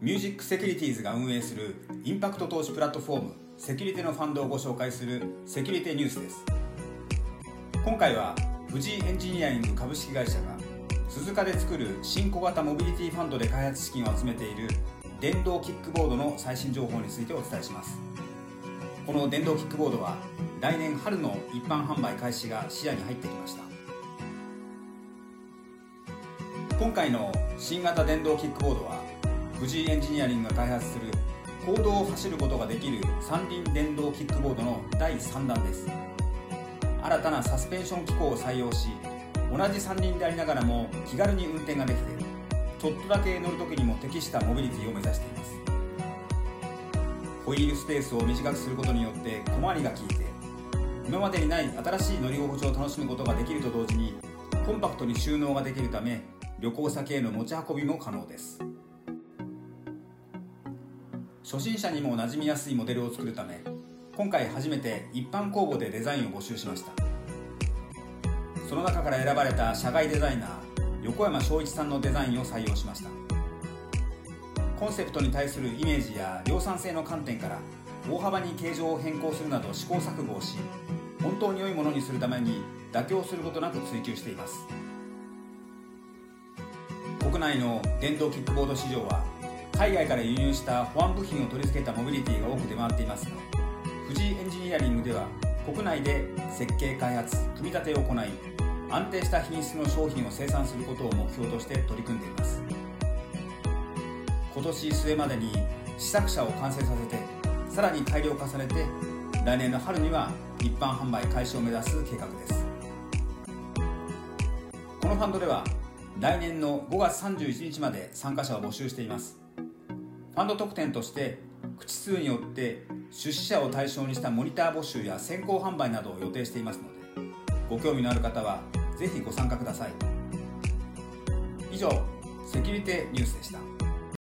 ミュージックセキュリティーズが運営するインパクト投資プラットフォームセキュリティのファンドをご紹介するセキュリティニュースです。今回は藤井エンジニアリング株式会社が鈴鹿で作る新小型モビリティファンドで開発資金を集めている電動キックボードの最新情報についてお伝えします。この電動キックボードは来年春の一般販売開始が視野に入ってきました。今回の新型電動キックボードは藤井エンジニアリングが開発する公道を走ることができる三輪電動キックボードの第3弾です。新たなサスペンション機構を採用し同じ三輪でありながらも気軽に運転ができてちょっとだけ乗る時にも適したモビリティを目指しています。ホイールスペースを短くすることによって小回りが効いて今までにない新しい乗り心地を楽しむことができると同時にコンパクトに収納ができるため旅行先への持ち運びも可能です。初心者にも馴染みやすいモデルを作るため今回初めて一般公募でデザインを募集しました。その中から選ばれた社外デザイナー横山翔一さんのデザインを採用しました。コンセプトに対するイメージや量産性の観点から大幅に形状を変更するなど試行錯誤をし本当に良いものにするために妥協することなく追求しています。国内の電動キックボード市場は海外から輸入した保安部品を取り付けたモビリティが多く出回っていますが富士エンジニアリングでは国内で設計開発組み立てを行い安定した品質の商品を生産することを目標として取り組んでいます。今年末までに試作車を完成させてさらに改良を重ねて来年の春には一般販売開始を目指す計画です。このファンドでは来年の5月31日まで参加者を募集しています。ファンド特典として口数によって出資者を対象にしたモニター募集や先行販売などを予定していますのでご興味のある方はぜひご参加ください。以上セキュリティニュースでした。